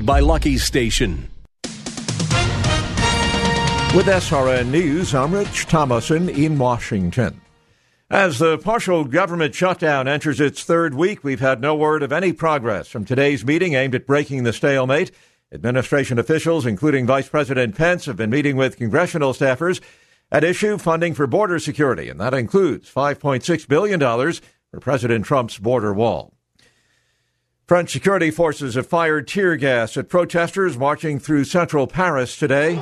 By Lucky Station. With SRN News, I'm Rich Thomason in Washington. As the partial government shutdown enters its third week, we've had no word of any progress from today's meeting aimed at breaking the stalemate. Administration officials, including Vice President Pence, have been meeting with congressional staffers at issue funding for border security, and that includes $5.6 billion for President Trump's border wall. French security forces have fired tear gas at protesters marching through central Paris today.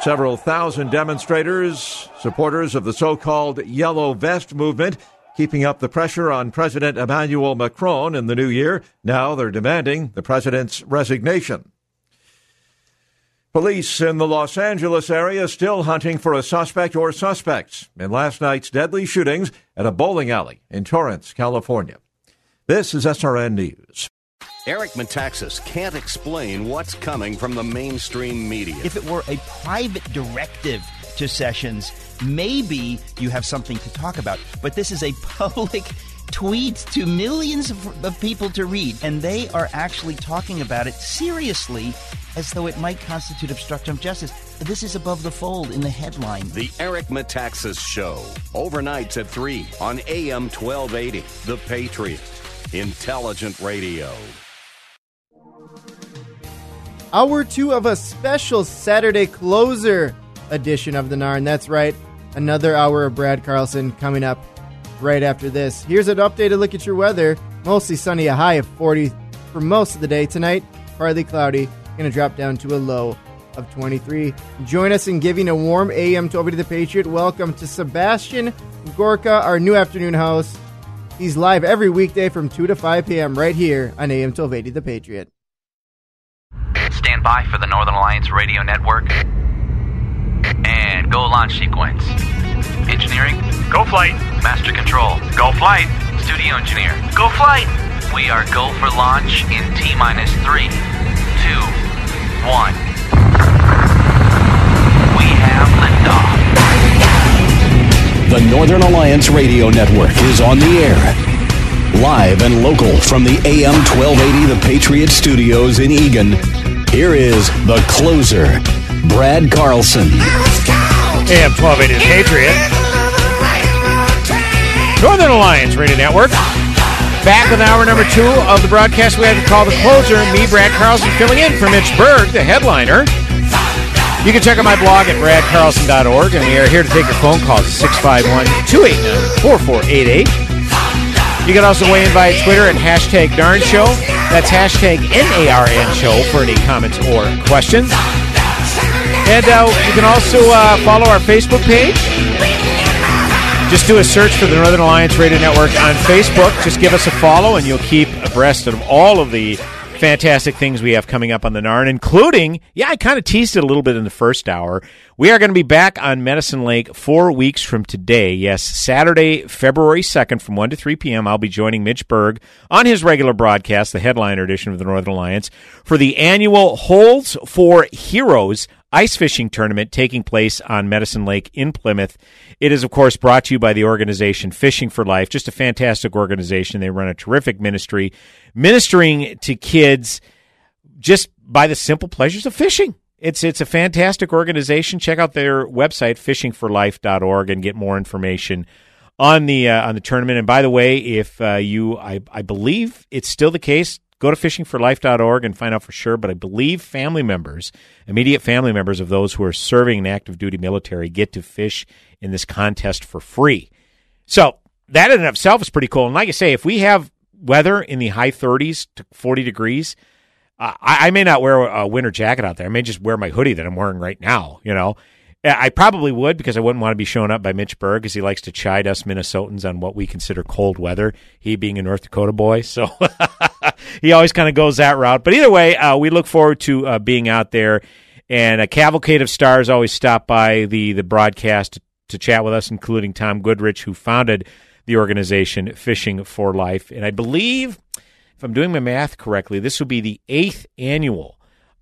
Several thousand demonstrators, supporters of the so called Yellow Vest movement, keeping up the pressure on President Emmanuel Macron in the new year. Now they're demanding the president's resignation. Police in the Los Angeles area still hunting for a suspect or suspects in last night's deadly shootings at a bowling alley in Torrance, California. This is SRN News. Eric Metaxas can't explain what's coming from the mainstream media. If it were a private directive to Sessions, maybe you have something to talk about. But this is a public tweet to millions of, of, people to read, and they are actually talking about it seriously as though it might constitute obstruction of justice. This is above the fold in the headline. The Eric Metaxas Show, overnights at 3 on AM 1280. The Patriot. Intelligent Radio. Hour two of a special Saturday closer edition of the Narn. That's right, another hour of Brad Carlson coming up right after this. Here's an updated look at your weather. Mostly sunny, a high of 40 for most of the day tonight. Partly cloudy, going to drop down to a low of 23. Join us in giving a warm AM to over to the Patriot. Welcome to Sebastian Gorka, our new afternoon host. He's live every weekday from 2 to 5 p.m. right here on AM 1280 The Patriot. Stand by for the Northern Alliance Radio Network. And go launch sequence. Engineering. Go flight. Master control. Go flight. Studio engineer. Go flight. We are go for launch in T minus three, two, one. We have liftoff. The Northern Alliance Radio Network is on the air. Live and local from the AM 1280 The Patriot Studios in Eagan. Here is the closer, Brad Carlson. AM 1280 The Patriot. Northern Alliance Radio Network. Back with hour number two of the broadcast we had to call the closer. Me, Brad Carlson, filling in for Mitch Berg, the headliner. You can check out my blog at bradcarlson.org, and we are here to take your phone calls at 651 289 4488. You can also weigh in via Twitter at hashtag NARN Show. That's hashtag NARN Show for any comments or questions. And uh, you can also uh, follow our Facebook page. Just do a search for the Northern Alliance Radio Network on Facebook. Just give us a follow, and you'll keep abreast of all of the fantastic things we have coming up on the Narn, including, yeah, I kind of teased it a little bit in the first hour. We are going to be back on Medicine Lake four weeks from today. Yes, Saturday, February 2nd from 1 to 3 p.m. I'll be joining Mitch Berg on his regular broadcast, the headliner edition of the Northern Alliance, for the annual Holes for Heroes ice fishing tournament taking place on Medicine Lake in Plymouth. It is, of course, brought to you by the organization Fishing for Life, just a fantastic organization. They run a terrific ministry, ministering to kids just by the simple pleasures of fishing. It's it's a fantastic organization. Check out their website fishingforlife.org and get more information on the uh, on the tournament. And by the way, if uh, you I, I believe it's still the case, go to fishingforlife.org and find out for sure. But I believe family members, immediate family members of those who are serving in active duty military, get to fish in this contest for free. So that in itself is pretty cool. And like I say, if we have weather in the high 30s to 40 degrees, uh, I, I, may not wear a winter jacket out there. I may just wear my hoodie that I'm wearing right now, you know. I probably would because I wouldn't want to be shown up by Mitch Berg because he likes to chide us Minnesotans on what we consider cold weather. He being a North Dakota boy, so he always kind of goes that route. But either way, uh, we look forward to uh, being out there. And a cavalcade of stars always stop by the the broadcast to, to chat with us, including Tom Goodrich, who founded the organization Fishing for Life. And I believe, if I'm doing my math correctly, this will be the eighth annual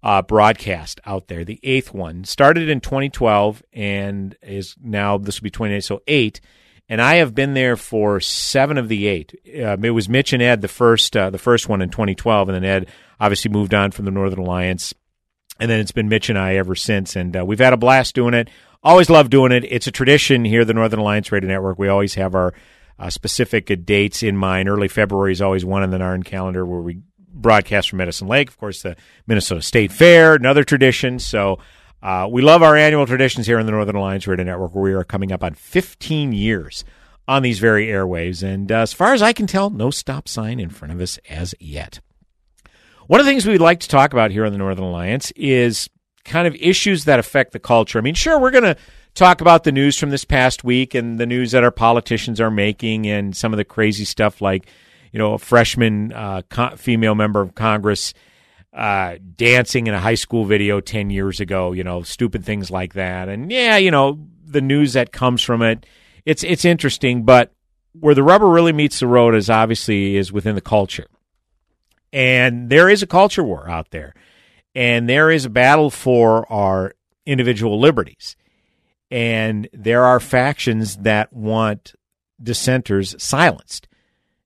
uh, broadcast out there, the eighth one. Started in 2012 and is now, this will be 28, so eight. And I have been there for seven of the eight. Um, it was Mitch and Ed the first, uh, the first one in 2012, and then Ed obviously moved on from the Northern Alliance, and then it's been Mitch and I ever since. And uh, we've had a blast doing it. Always love doing it. It's a tradition here, the Northern Alliance Radio Network. We always have our uh, specific dates in mind. Early February is always one on the NARN calendar where we broadcast from Medicine Lake. Of course, the Minnesota State Fair, another tradition. So uh, we love our annual traditions here in the Northern Alliance Radio Network, where we are coming up on 15 years on these very airwaves. And uh, as far as I can tell, no stop sign in front of us as yet. One of the things we'd like to talk about here on the Northern Alliance is kind of issues that affect the culture. I mean, sure, we're going to talk about the news from this past week and the news that our politicians are making and some of the crazy stuff like, you know, a freshman uh, co- female member of Congress uh, dancing in a high school video 10 years ago, you know, stupid things like that. And yeah, you know, the news that comes from it, it's, it's interesting, but where the rubber really meets the road is obviously is within the culture. And there is a culture war out there. And there is a battle for our individual liberties and there are factions that want dissenters silenced.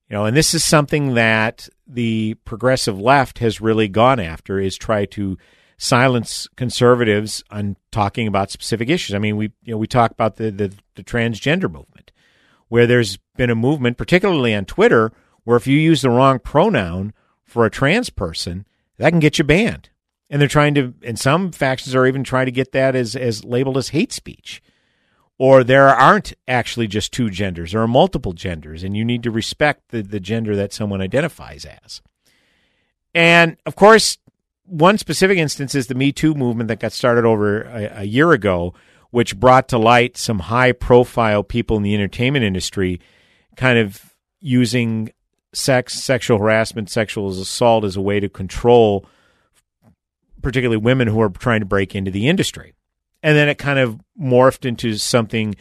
You know, and this is something that the progressive left has really gone after is try to silence conservatives on talking about specific issues. I mean, we you know we talk about the, the, the transgender movement, where there's been a movement, particularly on Twitter, where if you use the wrong pronoun for a trans person, that can get you banned and they're trying to and some factions are even trying to get that as as labeled as hate speech or there aren't actually just two genders there are multiple genders and you need to respect the, the gender that someone identifies as and of course one specific instance is the me too movement that got started over a, a year ago which brought to light some high profile people in the entertainment industry kind of using sex sexual harassment sexual assault as a way to control particularly women who are trying to break into the industry. And then it kind of morphed into something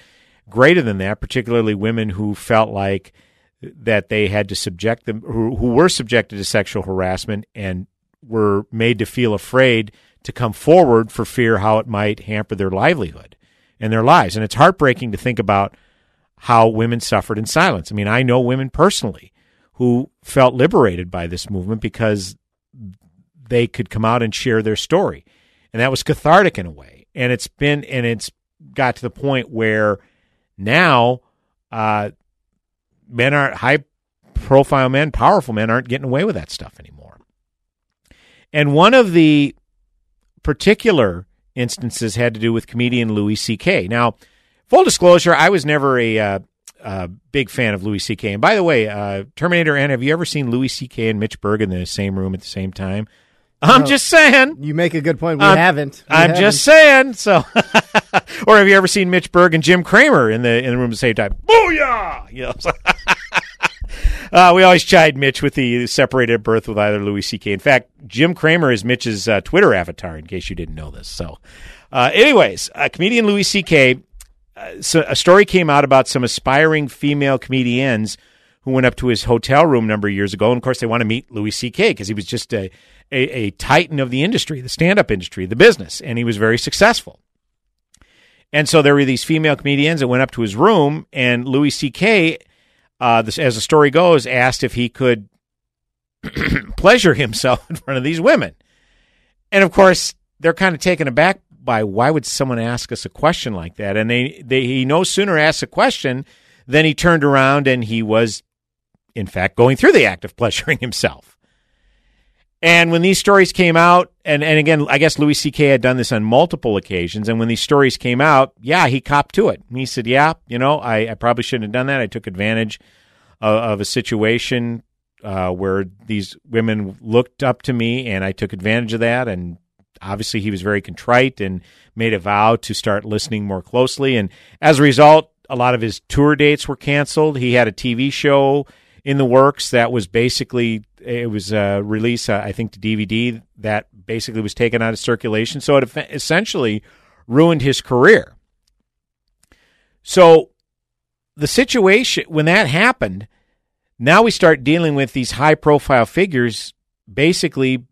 greater than that, particularly women who felt like that they had to subject them, who, who were subjected to sexual harassment and were made to feel afraid to come forward for fear how it might hamper their livelihood and their lives. And it's heartbreaking to think about how women suffered in silence. I mean, I know women personally who felt liberated by this movement because they could come out and share their story. And that was cathartic in a way. And it's been, and it's got to the point where now uh, men aren't high profile men, powerful men aren't getting away with that stuff anymore. And one of the particular instances had to do with comedian Louis C.K. Now, full disclosure, I was never a uh, uh, big fan of Louis C.K. And by the way, uh, Terminator N, have you ever seen Louis C.K. and Mitch Berg in the same room at the same time? I'm just saying. You make a good point. We I'm, haven't. We I'm haven't. just saying. So, or have you ever seen Mitch Berg and Jim Cramer in the in the room at the same time? Booyah! You know, so uh, we always chide Mitch with the separated at birth with either Louis C.K. In fact, Jim Cramer is Mitch's uh, Twitter avatar. In case you didn't know this. So, uh, anyways, uh, comedian Louis C.K. Uh, so a story came out about some aspiring female comedians who went up to his hotel room a number of years ago, and of course they want to meet Louis C.K. because he was just a a, a titan of the industry, the stand up industry, the business, and he was very successful. And so there were these female comedians that went up to his room, and Louis C.K., uh, this, as the story goes, asked if he could pleasure himself in front of these women. And of course, they're kind of taken aback by why would someone ask us a question like that? And they, they he no sooner asked a question than he turned around and he was, in fact, going through the act of pleasuring himself. And when these stories came out, and, and again, I guess Louis C.K. had done this on multiple occasions. And when these stories came out, yeah, he copped to it. He said, yeah, you know, I, I probably shouldn't have done that. I took advantage of, of a situation uh, where these women looked up to me, and I took advantage of that. And obviously he was very contrite and made a vow to start listening more closely. And as a result, a lot of his tour dates were canceled. He had a TV show in the works that was basically it was a release, uh, I think, to DVD that basically was taken out of circulation. So it essentially ruined his career. So the situation when that happened, now we start dealing with these high profile figures basically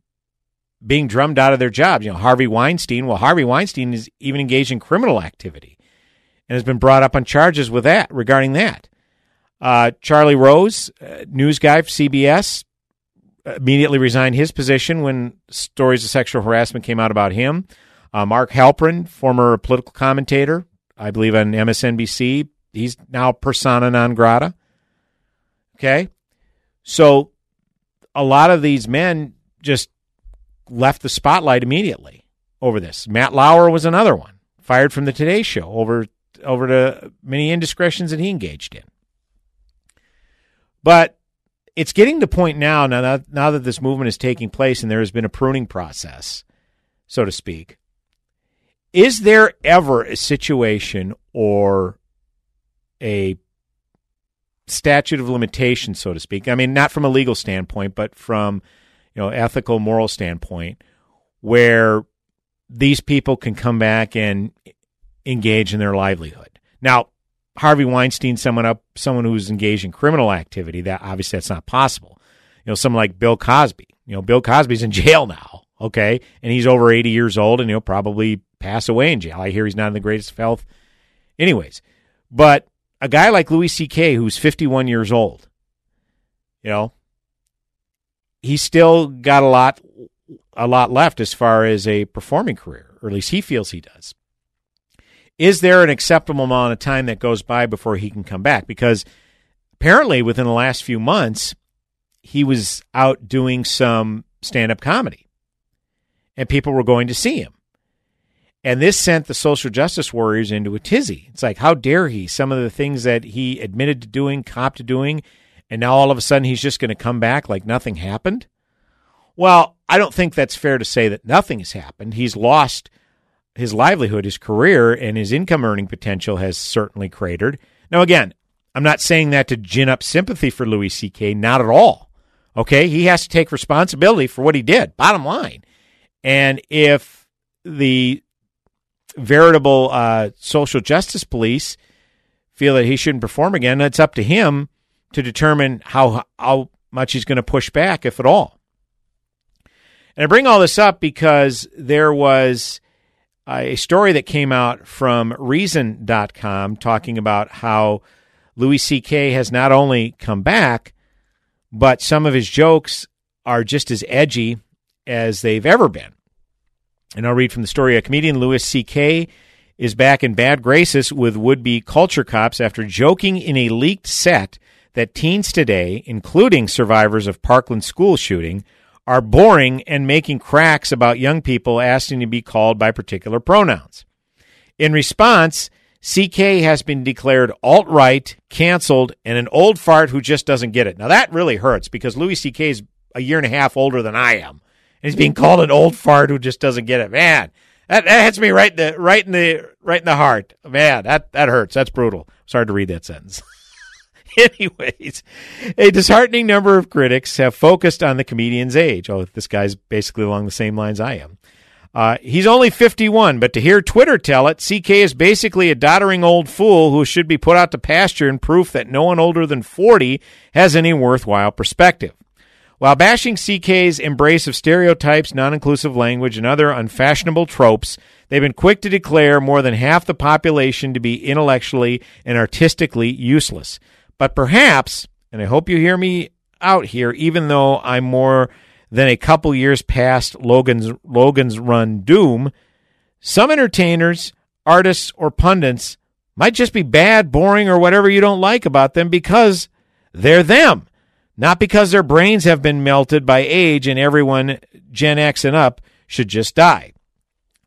being drummed out of their jobs. You know, Harvey Weinstein. Well, Harvey Weinstein is even engaged in criminal activity and has been brought up on charges with that regarding that. Uh, Charlie Rose, uh, news guy for CBS, immediately resigned his position when stories of sexual harassment came out about him. Uh, Mark Halperin, former political commentator, I believe on MSNBC, he's now persona non grata. Okay. So a lot of these men just left the spotlight immediately over this. Matt Lauer was another one, fired from the Today Show over over the many indiscretions that he engaged in. But it's getting to point now, now that, now that this movement is taking place and there has been a pruning process, so to speak. Is there ever a situation or a statute of limitation, so to speak? I mean, not from a legal standpoint, but from you know ethical, moral standpoint, where these people can come back and engage in their livelihood. Now, Harvey Weinstein, someone up, someone who's engaged in criminal activity, that obviously that's not possible. You know, someone like Bill Cosby. You know, Bill Cosby's in jail now, okay, and he's over eighty years old, and he'll probably pass away in jail. I hear he's not in the greatest of health. Anyways, but a guy like Louis C.K., who's fifty-one years old, you know, he's still got a lot, a lot left as far as a performing career, or at least he feels he does is there an acceptable amount of time that goes by before he can come back? Because apparently, within the last few months, he was out doing some stand up comedy and people were going to see him. And this sent the social justice warriors into a tizzy. It's like, how dare he? Some of the things that he admitted to doing, copped to doing, and now all of a sudden he's just going to come back like nothing happened? Well, I don't think that's fair to say that nothing has happened. He's lost his livelihood, his career, and his income earning potential has certainly cratered. Now, again, I'm not saying that to gin up sympathy for Louis C.K., not at all. Okay, he has to take responsibility for what he did, bottom line. And if the veritable uh, social justice police feel that he shouldn't perform again, it's up to him to determine how how much he's going to push back, if at all. And I bring all this up because there was a story that came out from Reason.com talking about how Louis C.K. has not only come back, but some of his jokes are just as edgy as they've ever been. And I'll read from the story. A comedian, Louis C.K., is back in bad graces with would be culture cops after joking in a leaked set that teens today, including survivors of Parkland school shooting, are boring and making cracks about young people asking to be called by particular pronouns. In response, CK has been declared alt right, canceled, and an old fart who just doesn't get it. Now that really hurts because Louis CK is a year and a half older than I am. And he's being called an old fart who just doesn't get it. Man, that, that hits me right in the right in the right in the heart. Man, that that hurts. That's brutal. Sorry to read that sentence. Anyways, a disheartening number of critics have focused on the comedian's age. Oh, this guy's basically along the same lines I am. Uh, he's only 51, but to hear Twitter tell it, CK is basically a doddering old fool who should be put out to pasture in proof that no one older than 40 has any worthwhile perspective. While bashing CK's embrace of stereotypes, non inclusive language, and other unfashionable tropes, they've been quick to declare more than half the population to be intellectually and artistically useless. But perhaps, and I hope you hear me out here, even though I'm more than a couple years past Logan's Logan's run doom, some entertainers, artists, or pundits might just be bad, boring, or whatever you don't like about them because they're them, not because their brains have been melted by age and everyone Gen X and up should just die.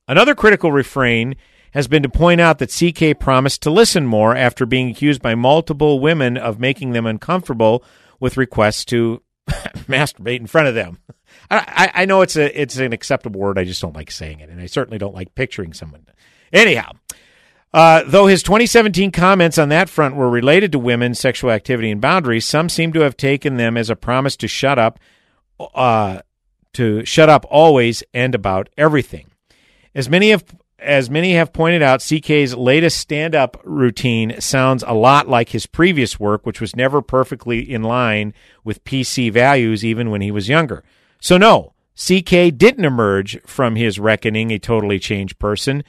Another critical refrain has been to point out that CK promised to listen more after being accused by multiple women of making them uncomfortable with requests to masturbate in front of them. I, I, know it's a it's an acceptable word. I just don't like saying it, and I certainly don't like picturing someone. Anyhow, uh, though his 2017 comments on that front were related to women's sexual activity and boundaries, some seem to have taken them as a promise to shut up, uh, to shut up always and about everything. As many have as many have pointed out, CK's latest stand-up routine sounds a lot like his previous work, which was never perfectly in line with PC values, even when he was younger. So no, CK didn't emerge from his reckoning a totally changed person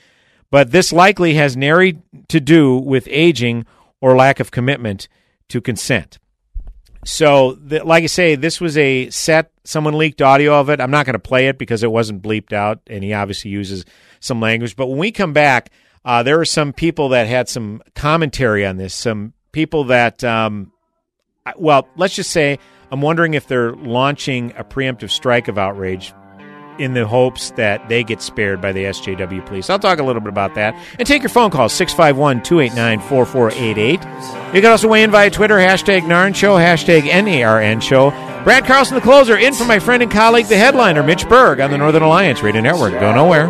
but this likely has nary to do with aging or lack of commitment to consent. So, the, like I say, this was a set. Someone leaked audio of it. I'm not going to play it because it wasn't bleeped out, and he obviously uses some language. But when we come back, uh, there are some people that had some commentary on this. Some people that, um, well, let's just say, I'm wondering if they're launching a preemptive strike of outrage in the hopes that they get spared by the SJW police. I'll talk a little bit about that. And take your phone call, 651 289 4488. You can also weigh in via Twitter, hashtag NARN Show, hashtag NARN Show. Brad Carlson, the closer, in for my friend and colleague, the headliner, Mitch Berg, on the Northern Alliance Radio Network. Go nowhere.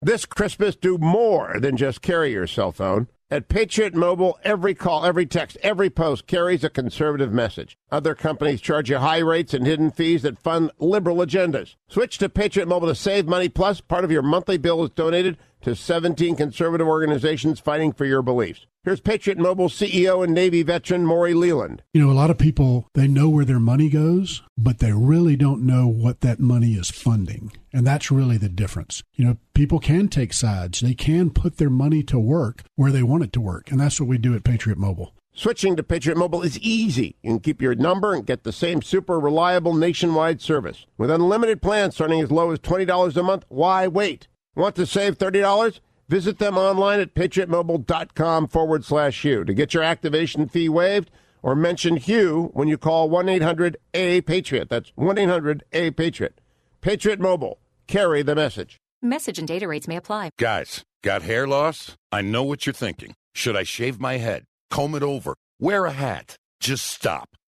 This Christmas, do more than just carry your cell phone. At Patriot Mobile, every call, every text, every post carries a conservative message. Other companies charge you high rates and hidden fees that fund liberal agendas. Switch to Patriot Mobile to save money, plus part of your monthly bill is donated to 17 conservative organizations fighting for your beliefs. Here's Patriot Mobile CEO and Navy veteran Maury Leland. You know, a lot of people, they know where their money goes, but they really don't know what that money is funding. And that's really the difference. You know, people can take sides. They can put their money to work where they want it to work. And that's what we do at Patriot Mobile. Switching to Patriot Mobile is easy. You can keep your number and get the same super reliable nationwide service. With unlimited plans starting as low as $20 a month, why wait? Want to save $30? Visit them online at patriotmobile.com forward slash Hugh to get your activation fee waived or mention Hugh when you call 1 800 A Patriot. That's 1 800 A Patriot. Patriot Mobile. Carry the message. Message and data rates may apply. Guys, got hair loss? I know what you're thinking. Should I shave my head, comb it over, wear a hat? Just stop.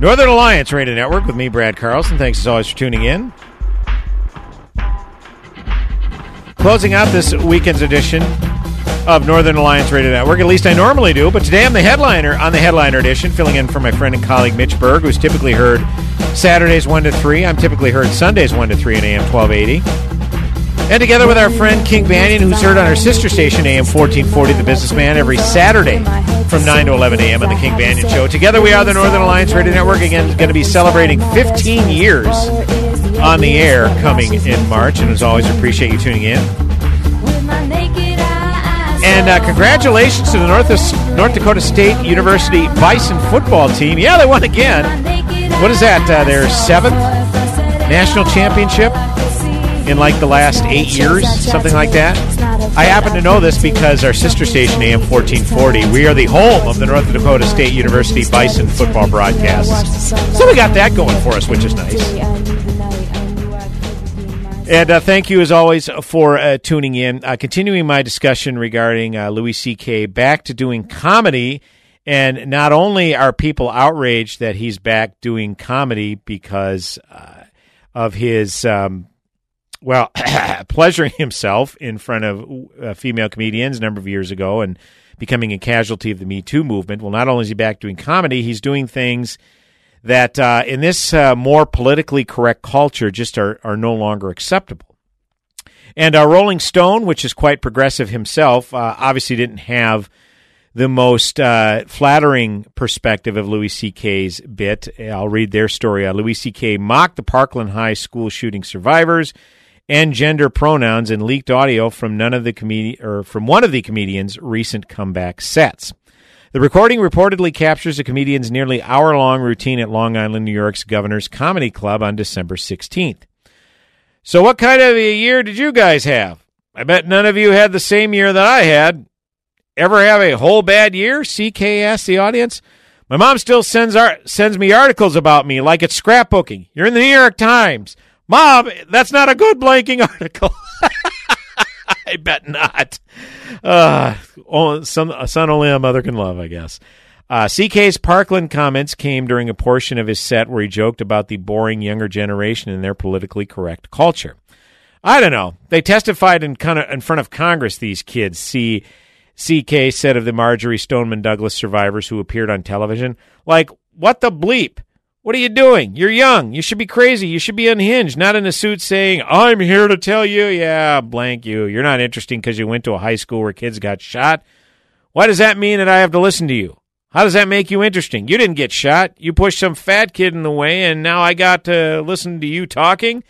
Northern Alliance Radio Network with me, Brad Carlson. Thanks as always for tuning in. Closing out this weekend's edition of Northern Alliance Radio Network. At least I normally do, but today I'm the headliner on the headliner edition, filling in for my friend and colleague Mitch Berg, who's typically heard Saturdays 1 to 3. I'm typically heard Sundays 1 to 3 in AM 1280. And together with our friend King Banyan, who's heard on our sister station, AM 1440, The Businessman, every Saturday from 9 to 11 a.m. on The King Banyan Show. Together we are the Northern Alliance Radio Network. Again, going to be celebrating 15 years on the air coming in March. And as always, appreciate you tuning in. And uh, congratulations to the North, North Dakota State University Bison football team. Yeah, they won again. What is that? Uh, their seventh national championship in like the last eight years, something like that. I happen to know this because our sister station, AM 1440, we are the home of the North Dakota State University Bison football broadcasts. So we got that going for us, which is nice. And uh, thank you, as always, for uh, tuning in. Uh, continuing my discussion regarding uh, Louis C.K. back to doing comedy. And not only are people outraged that he's back doing comedy because uh, of his, um, well, pleasuring himself in front of uh, female comedians a number of years ago and becoming a casualty of the Me Too movement. Well, not only is he back doing comedy, he's doing things – that uh, in this uh, more politically correct culture just are, are no longer acceptable. And uh, Rolling Stone, which is quite progressive himself, uh, obviously didn't have the most uh, flattering perspective of Louis C.K.'s bit. I'll read their story. Uh, Louis C.K. mocked the Parkland High School shooting survivors and gender pronouns in leaked audio from none of the comedi- or from one of the comedian's recent comeback sets. The recording reportedly captures a comedian's nearly hour long routine at Long Island, New York's Governor's Comedy Club on December 16th. So, what kind of a year did you guys have? I bet none of you had the same year that I had. Ever have a whole bad year? CK asked the audience. My mom still sends art, sends me articles about me like it's scrapbooking. You're in the New York Times. Mom, that's not a good blanking article. I bet not. Uh, son, a son only a mother can love, I guess. Uh, CK's Parkland comments came during a portion of his set where he joked about the boring younger generation and their politically correct culture. I don't know. They testified in of in front of Congress. These kids. See, CK said of the Marjory Stoneman Douglas survivors who appeared on television, like, "What the bleep? What are you doing? You're young. You should be crazy. You should be unhinged, not in a suit saying, I'm here to tell you, yeah, blank you. You're not interesting because you went to a high school where kids got shot. Why does that mean that I have to listen to you? How does that make you interesting? You didn't get shot. You pushed some fat kid in the way, and now I got to listen to you talking.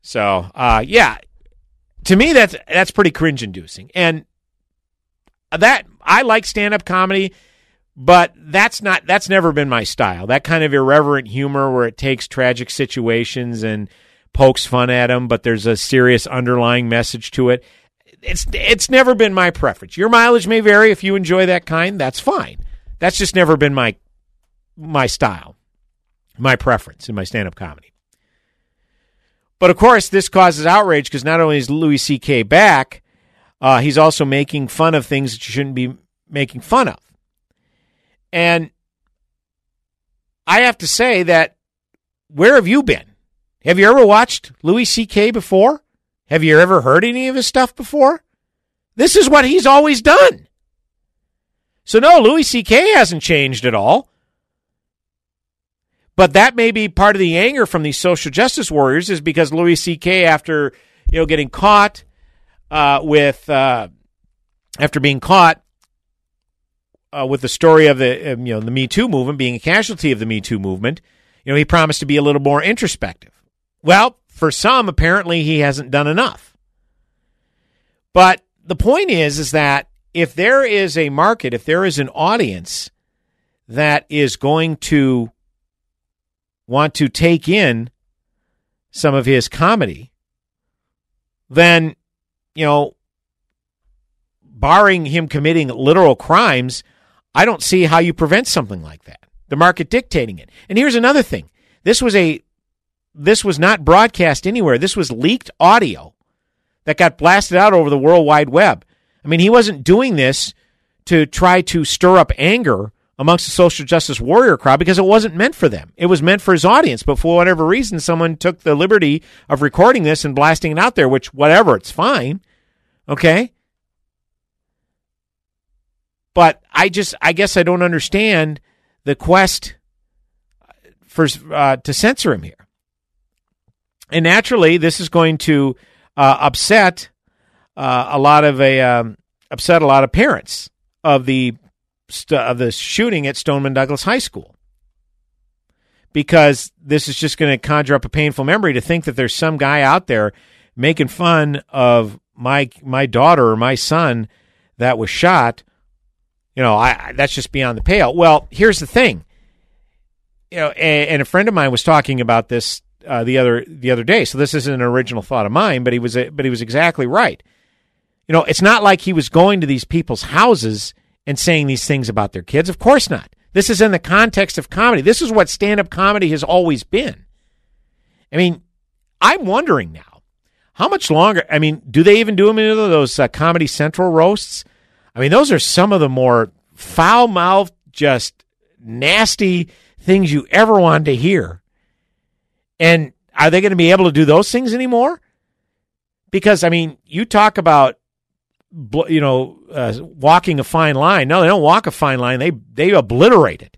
So, uh, yeah, to me, that's that's pretty cringe inducing. And that I like stand up comedy but that's not that's never been my style. That kind of irreverent humor where it takes tragic situations and pokes fun at them, but there's a serious underlying message to it. It's it's never been my preference. Your mileage may vary if you enjoy that kind, that's fine. That's just never been my my style, my preference in my stand-up comedy. But of course, this causes outrage because not only is Louis C.K. back, uh, he's also making fun of things that you shouldn't be making fun of. And I have to say that where have you been? Have you ever watched Louis C.K. before? Have you ever heard any of his stuff before? This is what he's always done. So, no, Louis C.K. hasn't changed at all. But that may be part of the anger from these social justice warriors, is because Louis C.K., after you know getting caught uh, with, uh, after being caught uh, with the story of the um, you know the Me Too movement being a casualty of the Me Too movement, you know he promised to be a little more introspective. Well, for some, apparently he hasn't done enough. But the point is, is that if there is a market, if there is an audience that is going to want to take in some of his comedy, then you know, barring him committing literal crimes, I don't see how you prevent something like that. The market dictating it. And here's another thing. This was a this was not broadcast anywhere. This was leaked audio that got blasted out over the World Wide Web. I mean, he wasn't doing this to try to stir up anger amongst the social justice warrior crowd because it wasn't meant for them. It was meant for his audience. But for whatever reason, someone took the liberty of recording this and blasting it out there, which, whatever, it's fine. Okay? But I just, I guess I don't understand the quest for uh, to censor him here. And naturally, this is going to uh, upset uh, a lot of a um, upset a lot of parents of the st- of the shooting at Stoneman Douglas High School because this is just going to conjure up a painful memory to think that there's some guy out there making fun of my my daughter or my son that was shot. You know, I that's just beyond the pale. Well, here's the thing. You know, and, a friend of mine was talking about this uh, the other the other day. So this isn't an original thought of mine, but he was but he was exactly right. You know, it's not like he was going to these people's houses and saying these things about their kids. Of course not. This is in the context of comedy. This is what stand up comedy has always been. I mean, I'm wondering now how much longer. I mean, do they even do them into those uh, Comedy Central roasts? I mean, those are some of the more foul mouthed, just nasty things you ever wanted to hear. And are they going to be able to do those things anymore? Because, I mean, you talk about you know, uh, walking a fine line. No, they don't walk a fine line. They they obliterate it.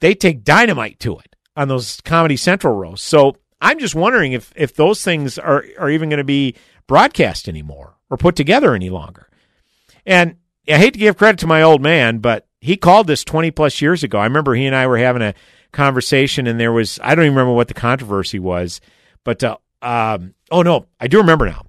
They take dynamite to it on those Comedy Central roasts. So I'm just wondering if if those things are are even going to be broadcast anymore or put together any longer. And I hate to give credit to my old man, but he called this 20 plus years ago. I remember he and I were having a conversation, and there was I don't even remember what the controversy was, but uh, um, oh no, I do remember now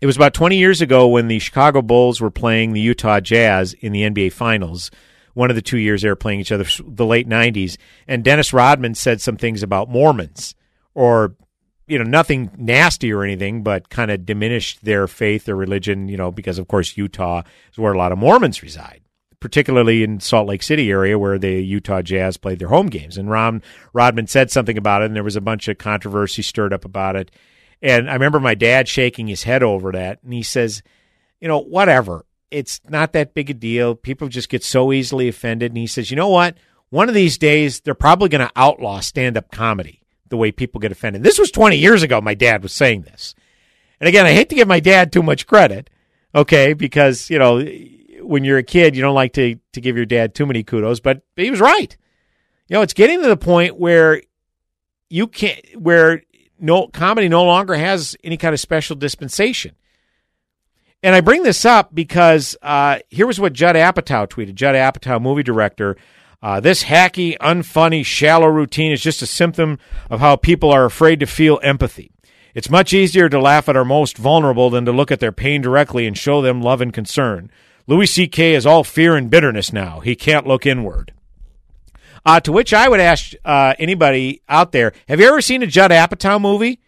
it was about 20 years ago when the Chicago Bulls were playing the Utah Jazz in the NBA Finals. One of the two years they were playing each other, the late 90s. And Dennis Rodman said some things about Mormons, or, you know, nothing nasty or anything, but kind of diminished their faith, their religion, you know, because, of course, Utah is where a lot of Mormons reside particularly in Salt Lake City area where the Utah Jazz played their home games. And Ron Rodman said something about it, and there was a bunch of controversy stirred up about it. And I remember my dad shaking his head over that. And he says, you know, whatever. It's not that big a deal. People just get so easily offended. And he says, you know what? One of these days, they're probably going to outlaw stand up comedy the way people get offended. This was 20 years ago, my dad was saying this. And again, I hate to give my dad too much credit, okay, because, you know, when you're a kid, you don't like to, to give your dad too many kudos, but he was right. You know, it's getting to the point where you can't, where no comedy no longer has any kind of special dispensation. And I bring this up because uh, here was what Judd Apatow tweeted. Judd Apatow, movie director. Uh, this hacky, unfunny, shallow routine is just a symptom of how people are afraid to feel empathy. It's much easier to laugh at our most vulnerable than to look at their pain directly and show them love and concern. Louis C.K. is all fear and bitterness now. He can't look inward. Uh, to which I would ask uh, anybody out there: Have you ever seen a Judd Apatow movie?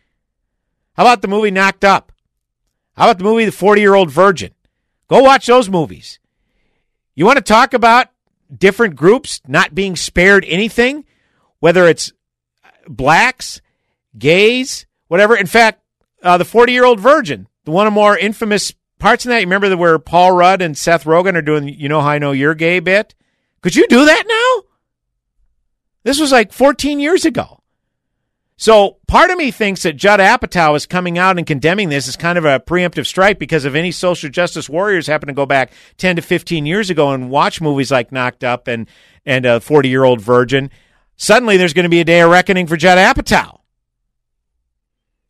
How about the movie Knocked Up? How about the movie The Forty Year Old Virgin? Go watch those movies. You want to talk about different groups not being spared anything, whether it's blacks, gays, whatever. In fact, uh, the Forty Year Old Virgin, the one of more infamous parts in that. You remember the, where Paul Rudd and Seth Rogen are doing, you know how I know you're gay bit? Could you do that now? This was like 14 years ago. So part of me thinks that Judd Apatow is coming out and condemning this as kind of a preemptive strike because if any social justice warriors happen to go back 10 to 15 years ago and watch movies like Knocked Up and, and a 40 year old virgin, suddenly there's going to be a day of reckoning for Judd Apatow.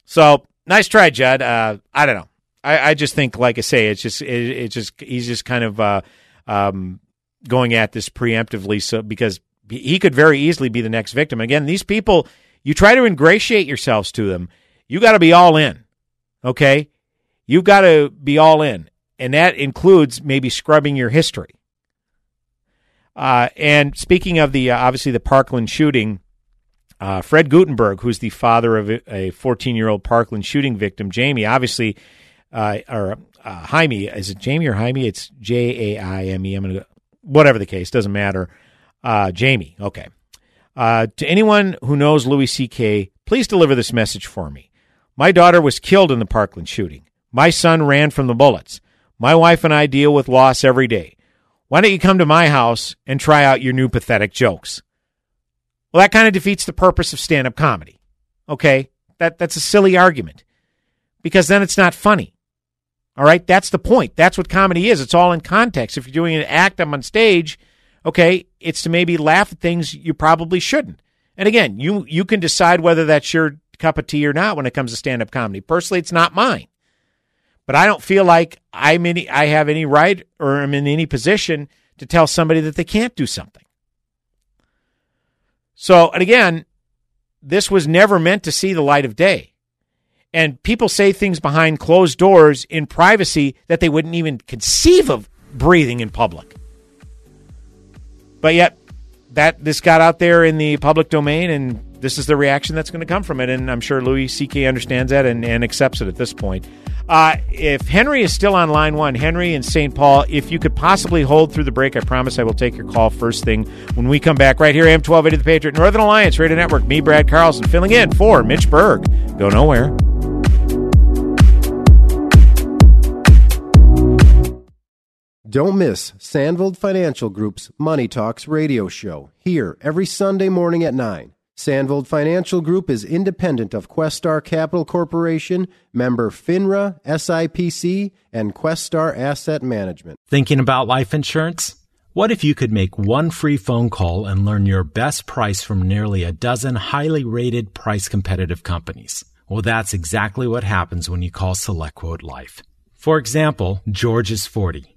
So nice try, Judd. Uh, I don't know. I, I, just think, like I say, it's just, it, it's just, he's just kind of, uh, um, going at this preemptively. So because he could very easily be the next victim. Again, these people, you try to ingratiate yourselves to them, you got to be all in. Okay? You've got to be all in. And that includes maybe scrubbing your history. Uh, and speaking of the, uh, obviously, the Parkland shooting, uh, Fred Guttenberg, who's the father of a 14 year old Parkland shooting victim, Jamie, obviously, uh, or uh, Jaime, is it Jamie or Jaime? It's J A I M E. I'm going to, whatever the case, doesn't matter. Uh, Jamie, okay. Uh, to anyone who knows Louis C.K., please deliver this message for me. My daughter was killed in the Parkland shooting. My son ran from the bullets. My wife and I deal with loss every day. Why don't you come to my house and try out your new pathetic jokes? Well, that kind of defeats the purpose of stand up comedy. Okay? That, that's a silly argument because then it's not funny. All right, that's the point. That's what comedy is. It's all in context. If you're doing an act I'm on stage, okay, it's to maybe laugh at things you probably shouldn't. And again, you you can decide whether that's your cup of tea or not when it comes to stand up comedy. Personally, it's not mine. But I don't feel like I'm any I have any right or I'm in any position to tell somebody that they can't do something. So, and again, this was never meant to see the light of day. And people say things behind closed doors in privacy that they wouldn't even conceive of breathing in public. But yet, that this got out there in the public domain, and this is the reaction that's going to come from it. And I'm sure Louis C.K. understands that and, and accepts it at this point. Uh, if Henry is still on line one, Henry in St. Paul, if you could possibly hold through the break, I promise I will take your call first thing when we come back right here. AM 1280 The Patriot, Northern Alliance Radio Network. Me, Brad Carlson, filling in for Mitch Berg. Go nowhere. Don't miss Sandvold Financial Group's Money Talks radio show here every Sunday morning at 9. Sandvold Financial Group is independent of Questar Capital Corporation, member FINRA, SIPC, and Questar Asset Management. Thinking about life insurance? What if you could make one free phone call and learn your best price from nearly a dozen highly rated price competitive companies? Well, that's exactly what happens when you call SelectQuote Life. For example, George is 40.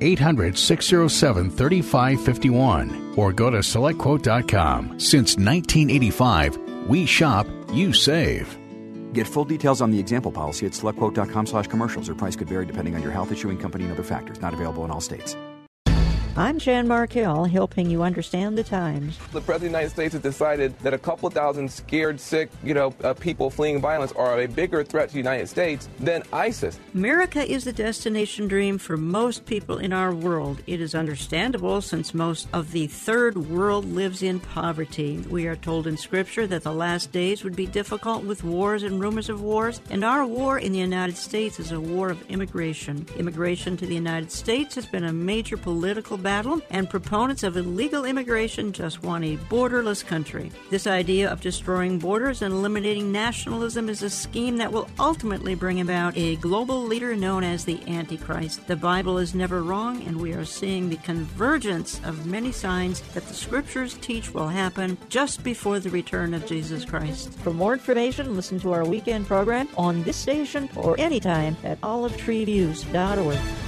800 607 3551 or go to selectquote.com. Since 1985, we shop, you save. Get full details on the example policy at selectquote.com slash commercials. Or price could vary depending on your health issuing company and other factors. Not available in all states. I'm Jan Markell, helping you understand the times. The President of the United States has decided that a couple thousand scared, sick, you know, uh, people fleeing violence are a bigger threat to the United States than ISIS. America is the destination dream for most people in our world. It is understandable since most of the third world lives in poverty. We are told in Scripture that the last days would be difficult with wars and rumors of wars, and our war in the United States is a war of immigration. Immigration to the United States has been a major political battle, and proponents of illegal immigration just want a borderless country. This idea of destroying borders and eliminating nationalism is a scheme that will ultimately bring about a global leader known as the Antichrist. The Bible is never wrong, and we are seeing the convergence of many signs that the scriptures teach will happen just before the return of Jesus Christ. For more information, listen to our weekend program on this station or anytime at olivetreeviews.org.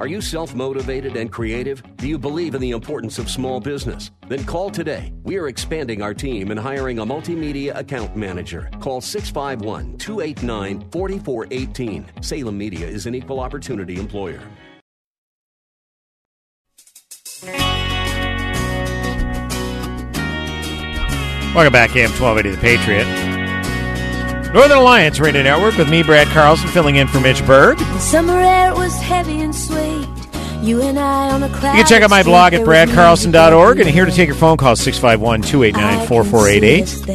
Are you self motivated and creative? Do you believe in the importance of small business? Then call today. We are expanding our team and hiring a multimedia account manager. Call 651 289 4418. Salem Media is an equal opportunity employer. Welcome back, AM 1280 The Patriot. Northern Alliance Radio Network with me, Brad Carlson, filling in for Mitch Berg. The summer air was heavy and sweet. You and I on a You can check out my blog at bradcarlson.org and here to take your phone call 651 289 4488.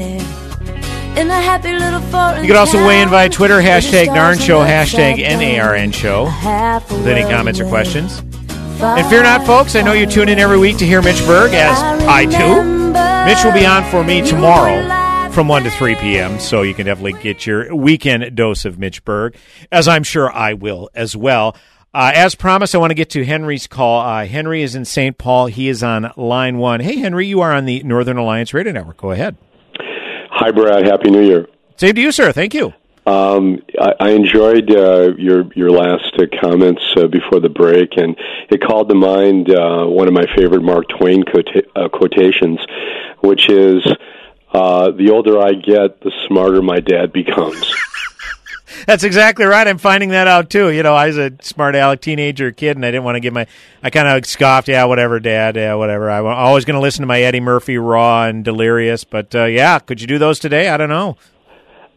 In a happy little foreign You can also weigh in via Twitter, hashtag NARN Show, hashtag. NARN Show, with any comments or questions. And fear not, folks, I know you tune in every week to hear Mitch Berg, as I do. Mitch will be on for me tomorrow from 1 to 3 p.m., so you can definitely get your weekend dose of Mitch Berg, as I'm sure I will as well. Uh, as promised, I want to get to Henry's call. Uh, Henry is in St. Paul. He is on line one. Hey, Henry, you are on the Northern Alliance Radio Network. Go ahead. Hi, Brad. Happy New Year. Same to you, sir. Thank you. Um, I, I enjoyed uh, your your last uh, comments uh, before the break, and it called to mind uh, one of my favorite Mark Twain quota- uh, quotations, which is, uh, "The older I get, the smarter my dad becomes." That's exactly right. I'm finding that out too. You know, I was a smart aleck teenager kid, and I didn't want to give my. I kind of scoffed. Yeah, whatever, Dad. Yeah, whatever. I'm always going to listen to my Eddie Murphy Raw and Delirious. But uh, yeah, could you do those today? I don't know.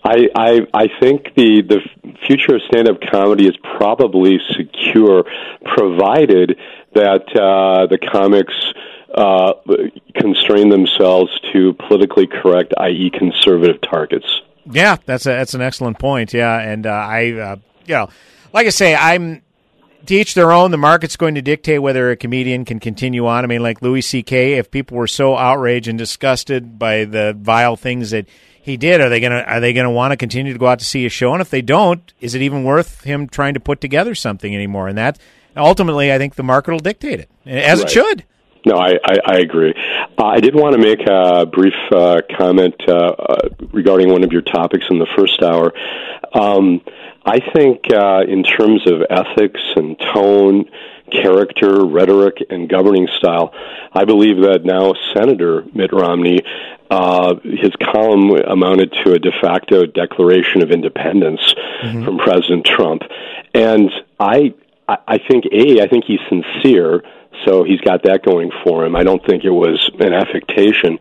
I, I I think the the future of stand up comedy is probably secure, provided that uh, the comics uh, constrain themselves to politically correct, i.e., conservative targets. Yeah, that's a, that's an excellent point. Yeah, and uh, I, uh, you know, like I say, I'm to each their own. The market's going to dictate whether a comedian can continue on. I mean, like Louis C.K. If people were so outraged and disgusted by the vile things that he did, are they gonna are they gonna want to continue to go out to see a show? And if they don't, is it even worth him trying to put together something anymore? And that ultimately, I think the market will dictate it, as Right. it should. No, I, I, I agree. Uh, I did want to make a brief uh, comment uh, uh, regarding one of your topics in the first hour. Um, I think, uh, in terms of ethics and tone, character, rhetoric, and governing style, I believe that now Senator Mitt Romney, uh, his column amounted to a de facto declaration of independence from President Trump, and I I think a, I think he's sincere so he's got that going for him. I don't think it was an affectation.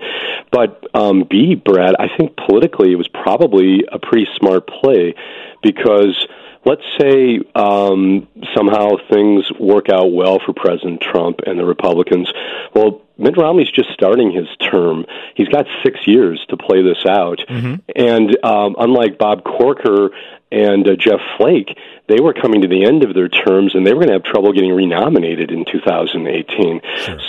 But um, B, Brad, I think politically it was probably a pretty smart play because let's say um, somehow things work out well for President Trump and the Republicans. Well, Mitt Romney's just starting his term. He's got six years to play this out. And um, unlike Bob Corker and uh, Jeff Flake, they were coming to the end of their terms and they were going to have trouble getting renominated in 2018.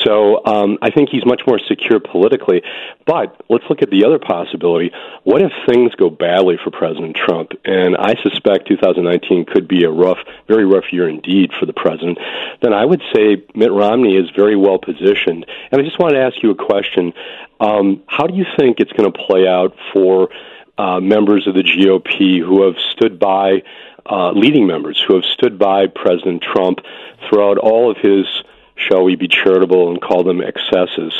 So um, I think he's much more secure politically. But let's look at the other possibility. What if things go badly for President Trump? And I suspect 2019 could be a rough, very rough year indeed for the president. Then I would say Mitt Romney is very well positioned. And I just wanted to ask you a question. Um, how do you think it's going to play out for uh, members of the GOP who have stood by, uh, leading members who have stood by President Trump throughout all of his, shall we be charitable and call them excesses,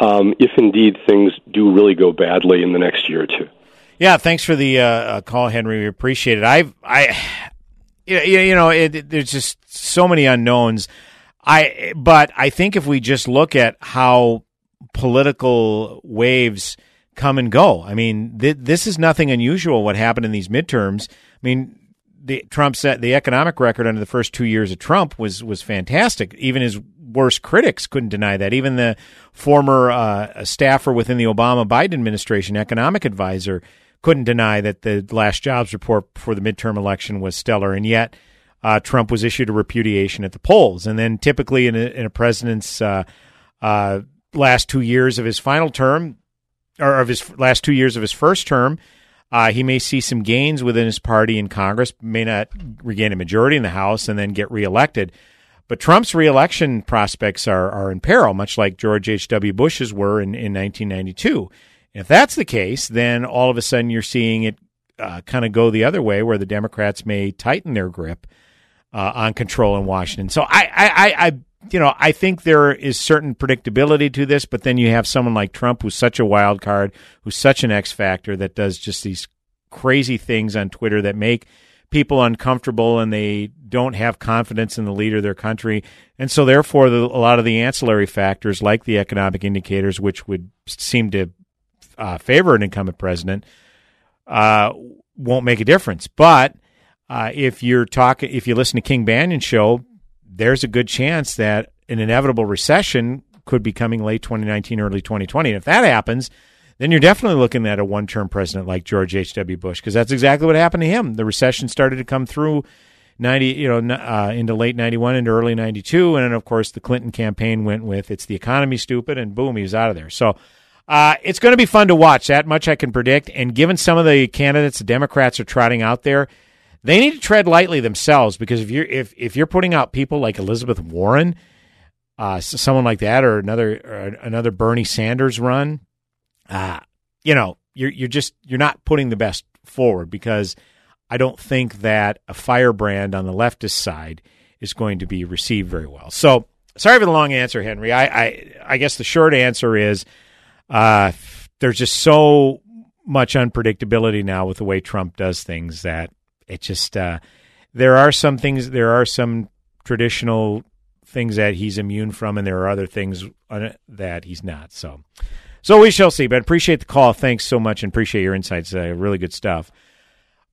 um, if indeed things do really go badly in the next year or two? Yeah, thanks for the uh, uh, call, Henry. We appreciate it. I've, I, you you know, it, it- there's just so many unknowns. I, but I think if we just look at how political waves come and go, I mean, th- this is nothing unusual. What happened in these midterms? I mean, the Trump set the economic record under the first two years of Trump was was fantastic. Even his worst critics couldn't deny that. Even the former uh, staffer within the Obama Biden administration, economic advisor, couldn't deny that the last jobs report for the midterm election was stellar. And yet, uh, Trump was issued a repudiation at the polls. And then, typically, in a, in a president's uh, uh, last two years of his final term, or of his last two years of his first term, uh, he may see some gains within his party in Congress, may not regain a majority in the House, and then get reelected. But Trump's reelection prospects are, are in peril, much like George H.W. Bush's were in, in 1992. If that's the case, then all of a sudden you're seeing it uh, kind of go the other way, where the Democrats may tighten their grip uh, on control in Washington. So I, I, I, you know, I think there is certain predictability to this, but then you have someone like Trump who's such a wild card, who's such an X factor that does just these crazy things on Twitter that make people uncomfortable and they don't have confidence in the leader of their country. And so therefore the, a lot of the ancillary factors like the economic indicators, which would seem to uh, favor an incumbent president, uh, won't make a difference. But uh, if you're talking, if you listen to King Banyan show, there's a good chance that an inevitable recession could be coming late 2019, early 2020. And if that happens, then you're definitely looking at a one-term president like George H.W. Bush, because that's exactly what happened to him. The recession started to come through 90, you know, uh, into late 91 into early 92. And then, of course, the Clinton campaign went with, it's the economy stupid, and boom, he was out of there. So, uh, it's going to be fun to watch. That much I can predict. And given some of the candidates the Democrats are trotting out there, they need to tread lightly themselves because if you're if if you're putting out people like Elizabeth Warren, uh, someone like that, or another or another Bernie Sanders run, uh, you know, you're you're just you're not putting the best forward because I don't think that a firebrand on the leftist side is going to be received very well. So sorry for the long answer, Henry. I I, I guess the short answer is uh, there's just so much unpredictability now with the way Trump does things that it just uh, there are some things there are some traditional things that he's immune from, and there are other things that he's not. So, so we shall see. But appreciate the call. Thanks so much, and appreciate your insights. Uh, really good stuff.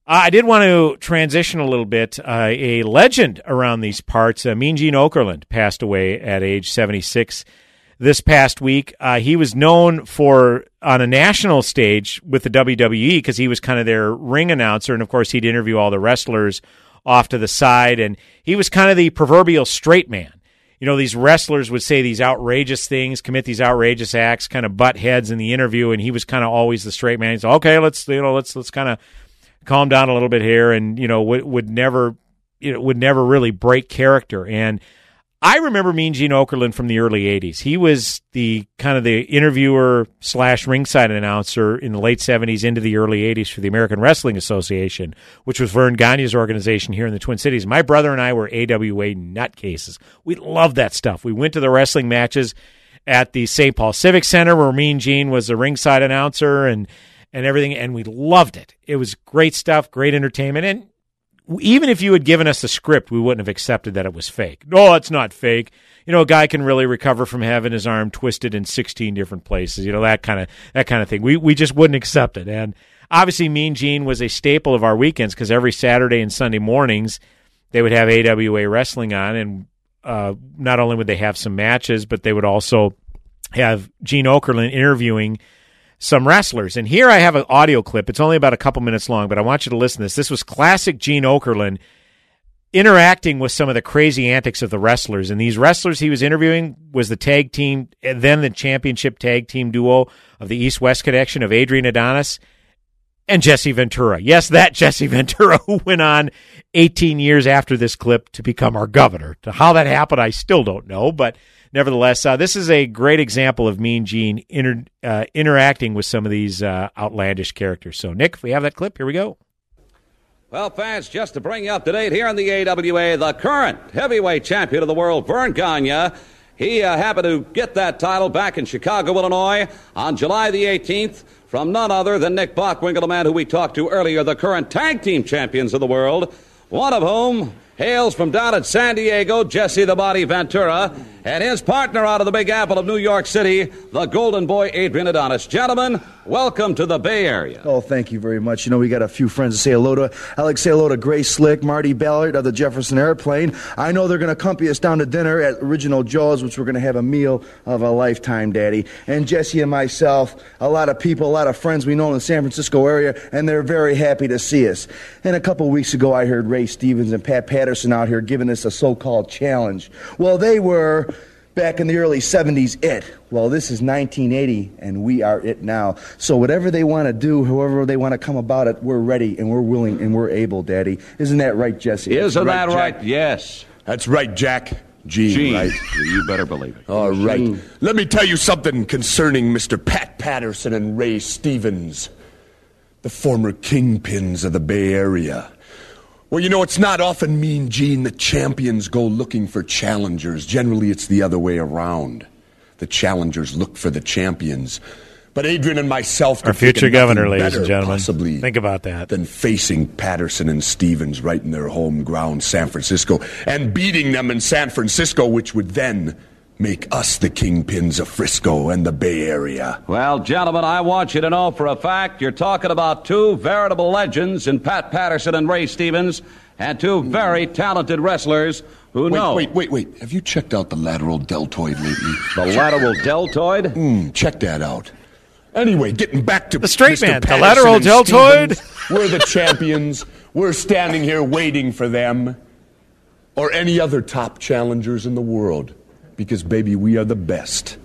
Uh, I did want to transition a little bit. Uh, a legend around these parts, uh, Mean Gene Okerlund, passed away at age 76 this past week. Uh, he was known for on a national stage with the WWE because he was kind of their ring announcer, and of course he'd interview all the wrestlers off to the side, and he was kind of the proverbial straight man you know, these wrestlers would say these outrageous things, commit these outrageous acts, kind of butt heads in the interview, and he was kind of always the straight man. He's okay, let's you know, let's let's kind of calm down a little bit here, and you know, would would never you know would never really break character. And I remember Mean Gene Okerlund from the early '80s. He was the kind of the interviewer slash ringside announcer in the late '70s into the early '80s for the American Wrestling Association, which was Verne Gagne's organization here in the Twin Cities. My brother and I were AWA nutcases. We loved that stuff. We went to the wrestling matches at the St. Paul Civic Center where Mean Gene was the ringside announcer and and everything, and we loved it. It was great stuff, great entertainment, and even if you had given us a script, we wouldn't have accepted that it was fake. No, it's not fake. You know, a guy can really recover from having his arm twisted in 16 different places. You know, that kind of that kind of thing. We we just wouldn't accept it. And obviously, Mean Gene was a staple of our weekends because every Saturday and Sunday mornings they would have AWA wrestling on, and uh, not only would they have some matches, but they would also have Gene Okerlund interviewing some wrestlers. And here I have an audio clip. It's only about a couple minutes long, but I want you to listen to this. This was classic Gene Okerlund interacting with some of the crazy antics of the wrestlers. And these wrestlers he was interviewing was the tag team, then the championship tag team duo of the East West connection of Adrian Adonis and Jesse Ventura. Yes, that Jesse Ventura who went on 18 years after this clip to become our governor. To how that happened, I still don't know, but nevertheless, uh, this is a great example of Mean Gene inter, uh, interacting with some of these uh, outlandish characters. So, Nick, if we have that clip, here we go. Well, fans, just to bring you up to date here in the AWA, the current heavyweight champion of the world, Verne Gagne. He uh, happened to get that title back in Chicago, Illinois on July the 18th from none other than Nick Bockwinkel, the man who we talked to earlier, the current tag team champions of the world, one of whom hails from down at San Diego, Jesse the Body Ventura, and his partner out of the Big Apple of New York City, the Golden Boy Adrian Adonis. Gentlemen, welcome to the Bay Area. Oh, thank you very much. You know, we got a few friends to say hello to. To say hello to Grace Slick, Marty Balin of the Jefferson Airplane. I know they're going to accompany us down to dinner at Original Joe's, which we're going to have a meal of a lifetime, Daddy. And Jesse and myself, a lot of people, a lot of friends we know in the San Francisco area, and they're very happy to see us. And a couple weeks ago, I heard Ray Stevens and Pat Pat Patterson out here giving us a so-called challenge. Well, they were back in the early 70s it. Well, this is 1980, and we are it now. So whatever they want to do, however they want to come about it, we're ready and we're willing and we're able, Daddy. Isn't that right, Jesse? Isn't right, that right? Yes. That's right, Jack. Gene, Gene. right? You better believe it. All right. Gene. Let me tell you something concerning Mr. Pat Patterson and Ray Stevens, the former kingpins of the Bay Area. Well, you know, it's not often mean, Gene, that champions go looking for challengers. Generally, it's the other way around. The challengers look for the champions. But Adrian and myself, Our could think of future governor, ladies and gentlemen. possibly Think about that. than facing Patterson and Stevens right in their home ground, San Francisco, and beating them in San Francisco, which would then make us the kingpins of Frisco and the Bay Area. Well, gentlemen, I want you to know for a fact you're talking about two veritable legends in Pat Patterson and Ray Stevens, and two very talented wrestlers who Wait, know. wait, wait, wait. Have you checked out the lateral deltoid lately? The lateral deltoid? Mm, check that out. Anyway, getting back to The straight Mr. man, the lateral deltoid? Stevens, we're the champions. We're standing here waiting for them or any other top challengers in the world. Because, baby, we are the best.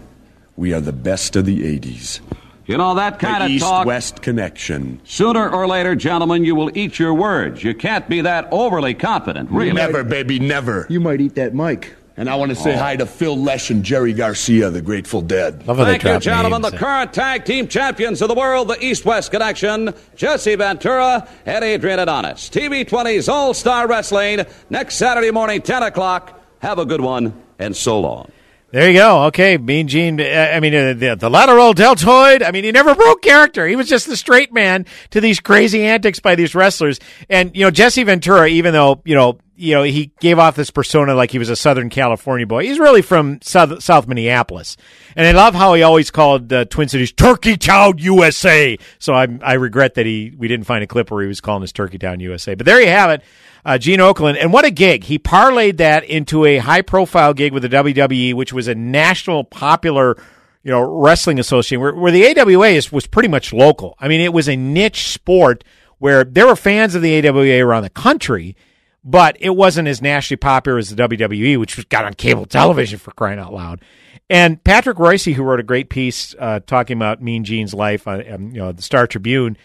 We are the best of the 80s. You know, that kind the of East talk. West connection. Sooner or later, gentlemen, you will eat your words. You can't be that overly confident, really. Never, baby, never. You might eat that mic. And I want to say oh. hi to Phil Lesh and Jerry Garcia, the Grateful Dead. Love how they Thank you, gentlemen. names. The current tag team champions of the world, the East West Connection, Jesse Ventura and Adrian Adonis. TV 20's All Star Wrestling, next Saturday morning, 10 o'clock. Have a good one, and so long. There you go. Okay, Mean Gene. uh, I mean, uh, the, the lateral deltoid. I mean, he never broke character. He was just the straight man to these crazy antics by these wrestlers. And you know, Jesse Ventura, even though you know, you know, he gave off this persona like he was a Southern California boy. He's really from South, South Minneapolis. And I love how he always called uh, Twin Cities Turkey Town USA. So I I regret that he we didn't find a clip where he was calling us Turkey Town USA. But there you have it uh, Gene Okerlund. And what a gig. He parlayed that into a high profile gig with the WWE, which was a national popular, you know, wrestling association where, where the AWA is, was pretty much local. I mean, it was a niche sport where there were fans of the AWA around the country, but it wasn't as nationally popular as the WWE, which got on cable television for crying out loud. And Patrick Royce, who wrote a great piece uh, talking about Mean Gene's life on um, you know, the Star Tribune,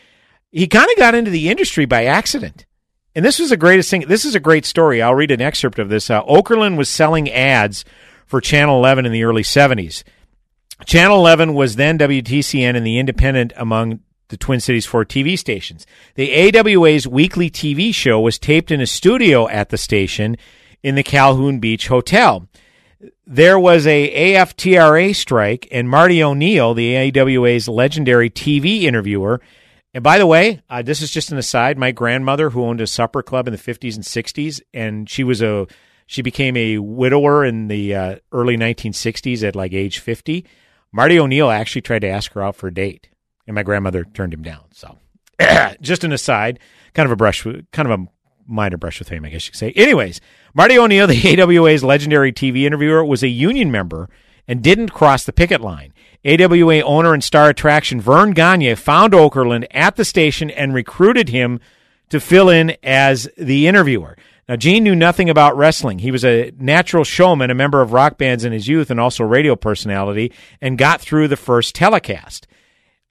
he kind of got into the industry by accident. And this was the greatest thing. This is a great story. I'll read an excerpt of this. Uh, Okerlund was selling ads for Channel 11 in the early 70s. Channel 11 was then WTCN and the independent among the Twin Cities four TV stations. The AWA's weekly TV show was taped in a studio at the station in the Calhoun Beach Hotel. There was a AFTRA strike, and Marty O'Neill, the AWA's legendary TV interviewer, and by the way, uh, this is just an aside. My grandmother, who owned a supper club in the 50s and 60s, and she was a she became a widower in the uh, early 1960s at like age 50. Marty O'Neill actually tried to ask her out for a date, and my grandmother turned him down. So, just an aside, kind of a brush, kind of a minor brush with fame, I guess you could say. Anyways, Marty O'Neill, the AWA's legendary TV interviewer, was a union member and didn't cross the picket line. AWA owner and star attraction Verne Gagne found Okerlund at the station and recruited him to fill in as the interviewer. Now, Gene knew nothing about wrestling. He was a natural showman, a member of rock bands in his youth, and also radio personality, and got through the first telecast.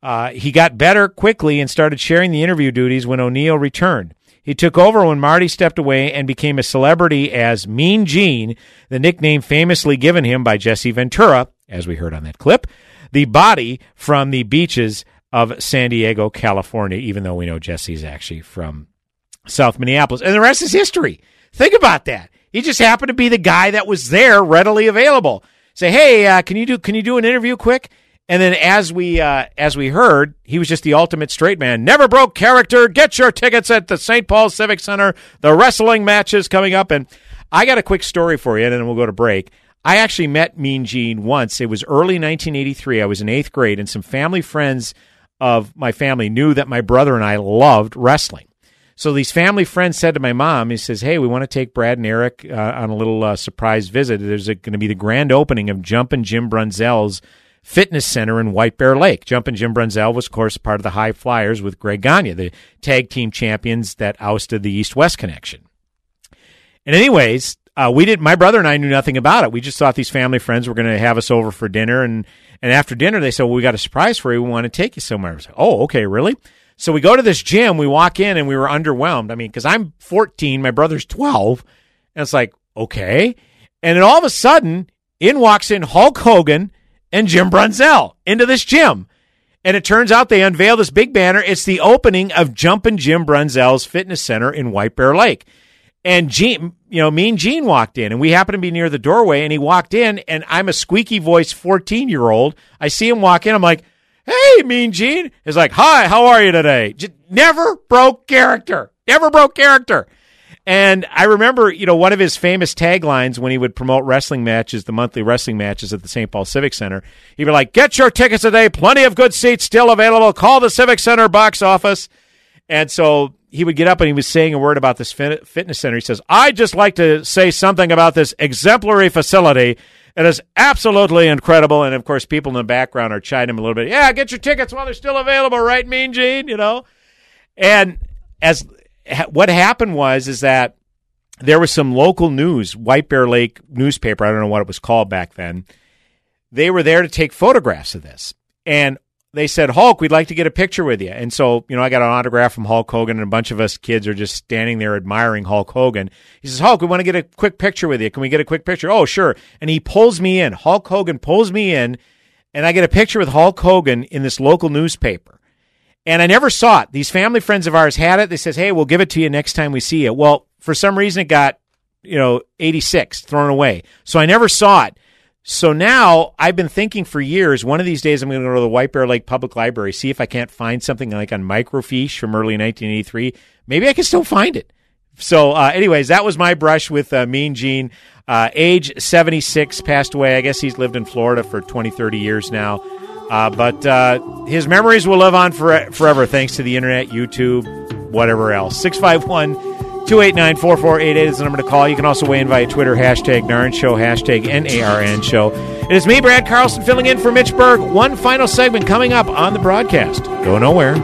Uh, he got better quickly and started sharing the interview duties when O'Neill returned. He took over when Marty stepped away and became a celebrity as Mean Gene, the nickname famously given him by Jesse Ventura, as we heard on that clip, the body from the beaches of San Diego, California, even though we know Jesse's actually from South Minneapolis. And the rest is history. Think about that. He just happened to be the guy that was there readily available. Say, hey, uh, can you do can you do an interview quick? And then as we uh, as we heard, he was just the ultimate straight man. Never broke character. Get your tickets at the St. Paul Civic Center. The wrestling matches coming up. And I got a quick story for you, and then we'll go to break. I actually met Mean Gene once. It was early 1983. I was in eighth grade, and some family friends of my family knew that my brother and I loved wrestling. So these family friends said to my mom, he says, "Hey, we want to take Brad and Eric uh, on a little uh, surprise visit. There's going to be the grand opening of Jumpin' Jim Brunzell's fitness center in White Bear Lake. Jumpin' Jim Brunzell was, of course, part of the High Flyers with Greg Gagne, the tag team champions that ousted the East West connection. And anyways, uh, we did. My brother and I knew nothing about it. We just thought these family friends were going to have us over for dinner, and and after dinner they said, "Well, we got a surprise for you. We want to take you somewhere." I was like, "Oh, okay, really?" So we go to this gym. We walk in, and we were underwhelmed. I mean, because I'm 14, my brother's 12, and it's like, okay. And then all of a sudden, in walks in Hulk Hogan and Jim Brunzell into this gym. And it turns out they unveil this big banner. It's the opening of Jumpin' Jim Brunzell's fitness center in White Bear Lake. And Gene, you know, me and Gene walked in, and we happened to be near the doorway. And he walked in, and I'm a squeaky voice 14 year old. I see him walk in. I'm like, "Hey, Mean Gene." He's like, "Hi, how are you today?" Just never broke character. Never broke character. And I remember, you know, one of his famous taglines when he would promote wrestling matches, the monthly wrestling matches at the St. Paul Civic Center, he'd be like, "Get your tickets today. Plenty of good seats still available. Call the Civic Center box office." And so he would get up and he was saying a word about this fitness center. He says, "I'd just like to say something about this exemplary facility. It is absolutely incredible." And of course, people in the background are chiding him a little bit. Yeah, get your tickets while they're still available, right, Mean Gene? You know. And as what happened was is that there was some local news, White Bear Lake newspaper. I don't know what it was called back then. They were there to take photographs of this, and they said, Hulk, we'd like to get a picture with you. And so, you know, I got an autograph from Hulk Hogan, and a bunch of us kids are just standing there admiring Hulk Hogan. He says, Hulk, we want to get a quick picture with you. Can we get a quick picture? Oh, sure. And he pulls me in. Hulk Hogan pulls me in, and I get a picture with Hulk Hogan in this local newspaper. And I never saw it. These family friends of ours had it. They says, hey, we'll give it to you next time we see you. Well, for some reason, it got, you know, 86 thrown away. So I never saw it. So now I've been thinking for years, one of these days I'm going to go to the White Bear Lake Public Library, see if I can't find something like on microfiche from early 1983. Maybe I can still find it. So, uh, anyways, that was my brush with uh, Mean Gene. Uh, age 76, passed away. I guess he's lived in Florida for 20, 30 years now. Uh, but uh, his memories will live on for, forever thanks to the internet, YouTube, whatever else. 651 289 4488 is the number to call. You can also weigh in via Twitter, hashtag NARN Show, hashtag NARN Show. It is me, Brad Carlson, filling in for Mitch Berg. One final segment coming up on the broadcast. Go nowhere.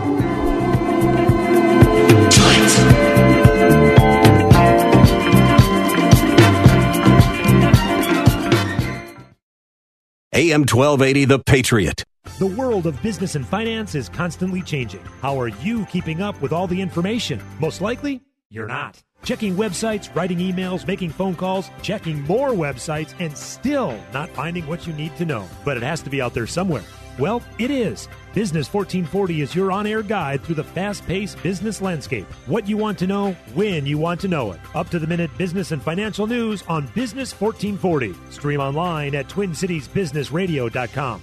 AM 1280, The Patriot. The world of business and finance is constantly changing. How are you keeping up with all the information? Most likely, you're not. Checking websites, writing emails, making phone calls, checking more websites, and still not finding what you need to know. But it has to be out there somewhere. Well, it is. Business 1440 is your on air guide through the fast paced business landscape. What you want to know, when you want to know it. Up to the minute business and financial news on Business 1440. Stream online at TwinCitiesBusinessRadio.com.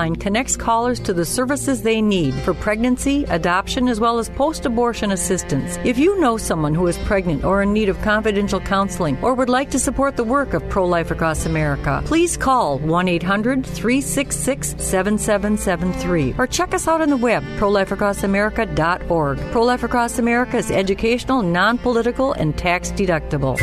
connects callers to the services they need for pregnancy, adoption, as well as post abortion assistance. If you know someone who is pregnant or in need of confidential counseling or would like to support the work of Pro Life Across America, please call 1 800 366 7773 or check us out on the web, prolifeacrossamerica.org. Pro Life Across America is educational, non political, and tax deductible.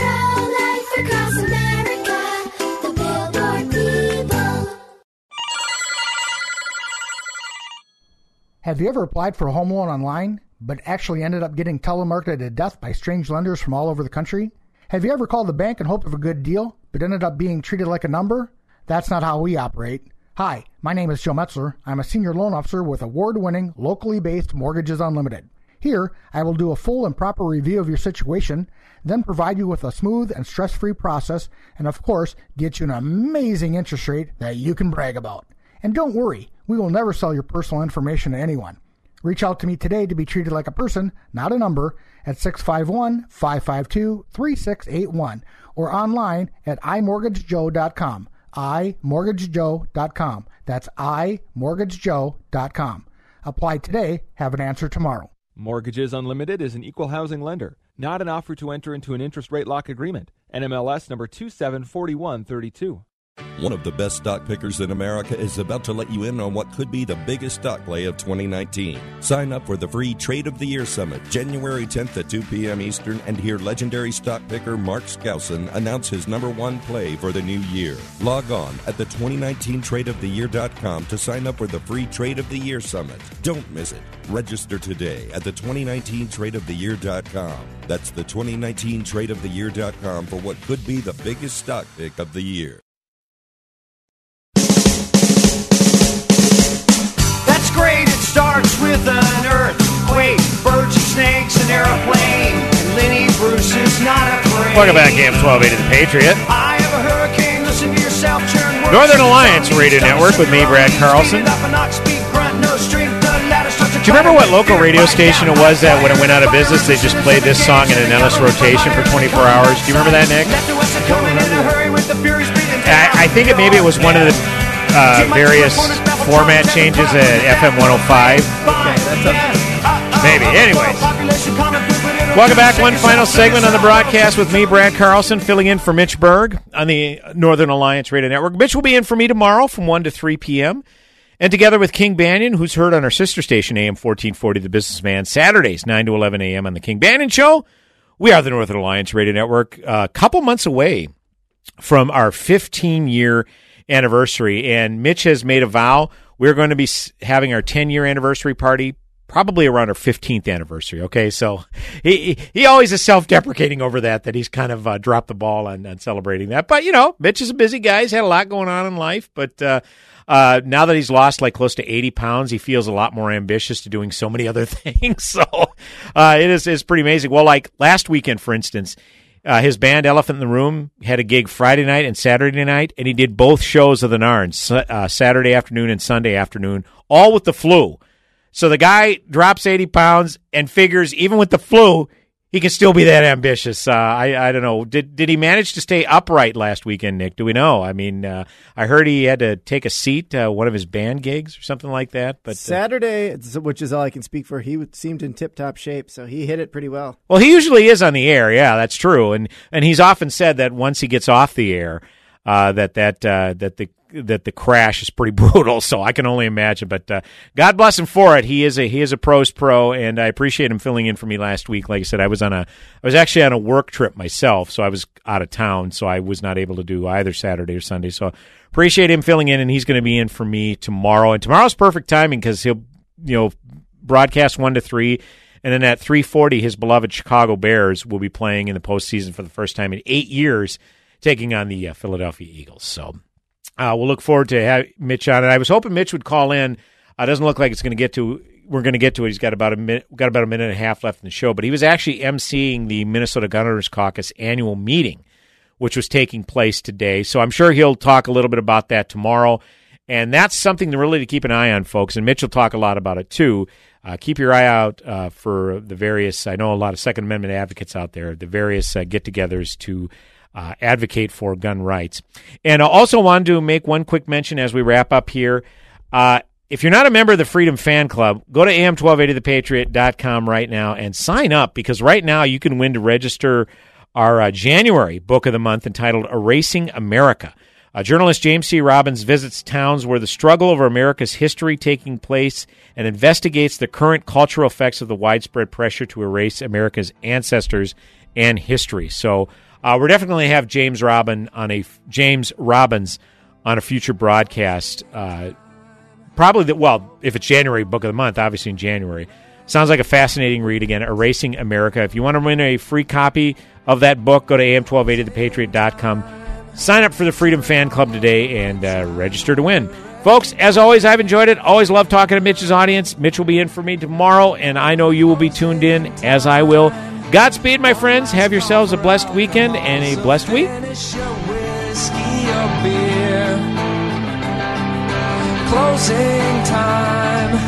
Have you ever applied for a home loan online, but actually ended up getting telemarketed to death by strange lenders from all over the country? Have you ever called the bank in hope of a good deal, but ended up being treated like a number? That's not how we operate. Hi, my name is Joe Metzler. I'm a senior loan officer with award winning, locally based Mortgages Unlimited. Here, I will do a full and proper review of your situation, then provide you with a smooth and stress free process, and of course, get you an amazing interest rate that you can brag about. And don't worry, we will never sell your personal information to anyone. Reach out to me today to be treated like a person, not a number, at 651 552 3681 or online at imortgagejoe.com. imortgagejoe.com. That's imortgagejoe.com. Apply today, have an answer tomorrow. Mortgages Unlimited is an equal housing lender, not an offer to enter into an interest rate lock agreement. NMLS number 274132. One of the best stock pickers in America is about to let you in on what could be the biggest stock play of 2019. Sign up for the free Trade of the Year Summit, January 10th at 2 p.m. Eastern, and hear legendary stock picker Mark Skousen announce his number one play for the new year. Log on at the 2019tradeoftheyear.com to sign up for the free Trade of the Year Summit. Don't miss it. Register today at the 2019tradeoftheyear.com. That's the 2019tradeoftheyear.com for what could be the biggest stock pick of the year. Starts with an earthquake, birds and snakes, an airplane. And Lenny Bruce is not afraid. Welcome back, AM 1280 The Patriot. I have a hurricane. Listen to yourself. Churn words. Northern Alliance Radio Network with me, Brad Carlson. Up a knock, speak, grunt, no strength. The ladder starts to Do you remember what local radio station it was that when it went out of business, they just played this song in an endless rotation for 24 hours? Do you remember that, Nick? I, I think it maybe it was one of the uh, various format changes at FM 105. Okay, that's Maybe. Anyways. Welcome back. One final segment on the broadcast with me, Brad Carlson, filling in for Mitch Berg on the Northern Alliance Radio Network. Mitch will be in for me tomorrow from 1 to 3 p.m. And together with King Banyan, who's heard on our sister station, AM 1440, The Businessman, Saturdays, 9 to 11 a.m. on The King Banyan Show. We are the Northern Alliance Radio Network, a couple months away from our 15 year anniversary. And Mitch has made a vow. We're going to be having our 10 year anniversary party probably around our 15th anniversary. Okay. So he, he always is self deprecating over that, that he's kind of uh, dropped the ball on, on celebrating that. But, you know, Mitch is a busy guy. He's had a lot going on in life. But, uh, uh, now that he's lost like close to 80 pounds, he feels a lot more ambitious to doing so many other things. So uh, it is is pretty amazing. Well, like last weekend, for instance, uh, his band Elephant in the Room had a gig Friday night and Saturday night, and he did both shows of the Narns, uh, Saturday afternoon and Sunday afternoon, all with the flu. So the guy drops 80 pounds and figures even with the flu, he can still be that ambitious. Uh, I I don't know. Did did he manage to stay upright last weekend, Nick? Do we know? I mean, uh, I heard he had to take a seat uh, one of his band gigs or something like that. But uh, Saturday, which is all I can speak for, he seemed in tip top shape, so he hit it pretty well. Well, he usually is on the air. Yeah, that's true. And and he's often said that once he gets off the air, uh, that that uh, that the that the crash is pretty brutal. So I can only imagine. But uh, God bless him for it. He is a he is a pros pro, and I appreciate him filling in for me last week. Like I said, I was on a I was actually on a work trip myself, so I was out of town, so I was not able to do either Saturday or Sunday. So appreciate him filling in, and he's going to be in for me tomorrow. And tomorrow's perfect timing because he'll you know broadcast one to three. And then at 3:40, his beloved Chicago Bears will be playing in the postseason for the first time in eight years, taking on the uh, Philadelphia Eagles. So uh, we'll look forward to have Mitch on it. I was hoping Mitch would call in. Uh, doesn't look like it's going to get to. We're going to get to it. He's got about a minute. Got about a minute and a half left in the show. But he was actually emceeing the Minnesota Gun Owners Caucus annual meeting, which was taking place today. So I'm sure he'll talk a little bit about that tomorrow. And that's something to really to keep an eye on, folks. And Mitch will talk a lot about it too. Uh, keep your eye out uh, for the various. I know a lot of Second Amendment advocates out there. The various uh, get-togethers to uh, advocate for gun rights. And I also wanted to make one quick mention as we wrap up here. Uh, if you're not a member of the Freedom Fan Club, go to am1280thepatriot.com right now and sign up because right now you can win to register our uh, January book of the month entitled Erasing America. Uh, journalist James C. Robbins visits towns where the struggle over America's history taking place and investigates the current cultural effects of the widespread pressure to erase America's ancestors and history. So uh, we're definitely have James Robin on a James Robbins on a future broadcast. Uh, probably that. Well, if it's January book of the month, obviously in January. Sounds like a fascinating read again. Erasing America. If you want to win a free copy of that book, go to am1280thepatriot.com. Sign up for the Freedom Fan Club today and uh, register to win. Folks, as always, I've enjoyed it. Always love talking to Mitch's audience. Mitch will be in for me tomorrow, and I know you will be tuned in, as I will. Godspeed, my friends. Have yourselves a blessed weekend and a blessed week. Closing time.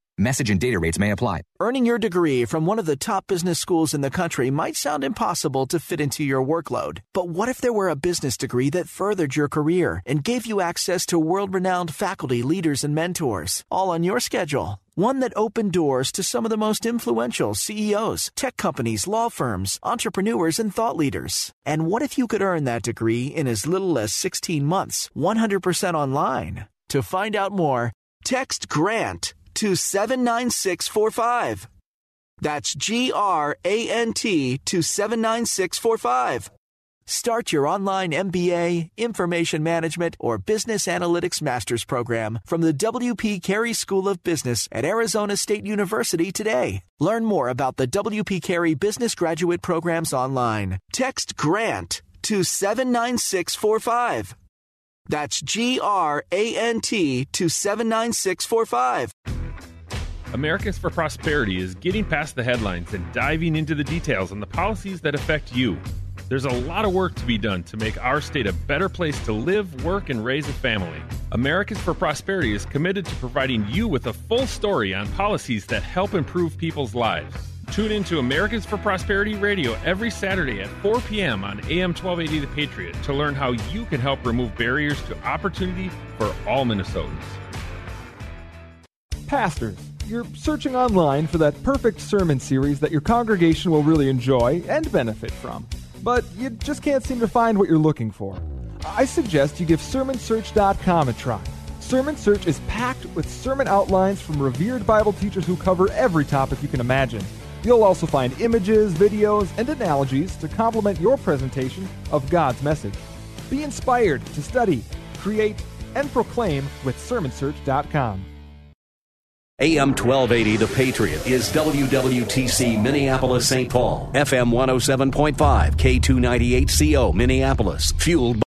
Message and data rates may apply. Earning your degree from one of the top business schools in the country might sound impossible to fit into your workload. But what if there were a business degree that furthered your career and gave you access to world renowned faculty, leaders, and mentors, all on your schedule? One that opened doors to some of the most influential CEOs, tech companies, law firms, entrepreneurs, and thought leaders. And what if you could earn that degree in as little as 16 months, 100% online? To find out more, text GRANT to 79645. That's G R A N T to 79645. Start your online MBA, information management, or business analytics master's program from the WP Carey School of Business at Arizona State University today. Learn more about the WP Carey business graduate programs online. Text GRANT to 79645. That's G R A N T to 79645. Americans for Prosperity is getting past the headlines and diving into the details on the policies that affect you. There's a lot of work to be done to make our state a better place to live, work, and raise a family. Americans for Prosperity is committed to providing you with a full story on policies that help improve people's lives. Tune in to Americans for Prosperity Radio every Saturday at 4 p.m. on AM 1280 The Patriot to learn how you can help remove barriers to opportunity for all Minnesotans. Pastors, you're searching online for that perfect sermon series that your congregation will really enjoy and benefit from but you just can't seem to find what you're looking for. I suggest you give SermonSearch.com a try. Sermon Search is packed with sermon outlines from revered Bible teachers who cover every topic you can imagine. You'll also find images, videos, and analogies to complement your presentation of God's message. Be inspired to study, create, and proclaim with SermonSearch.com. AM 1280 The Patriot is WWTC Minneapolis St. Paul, FM 107.5, K298CO Minneapolis, fueled by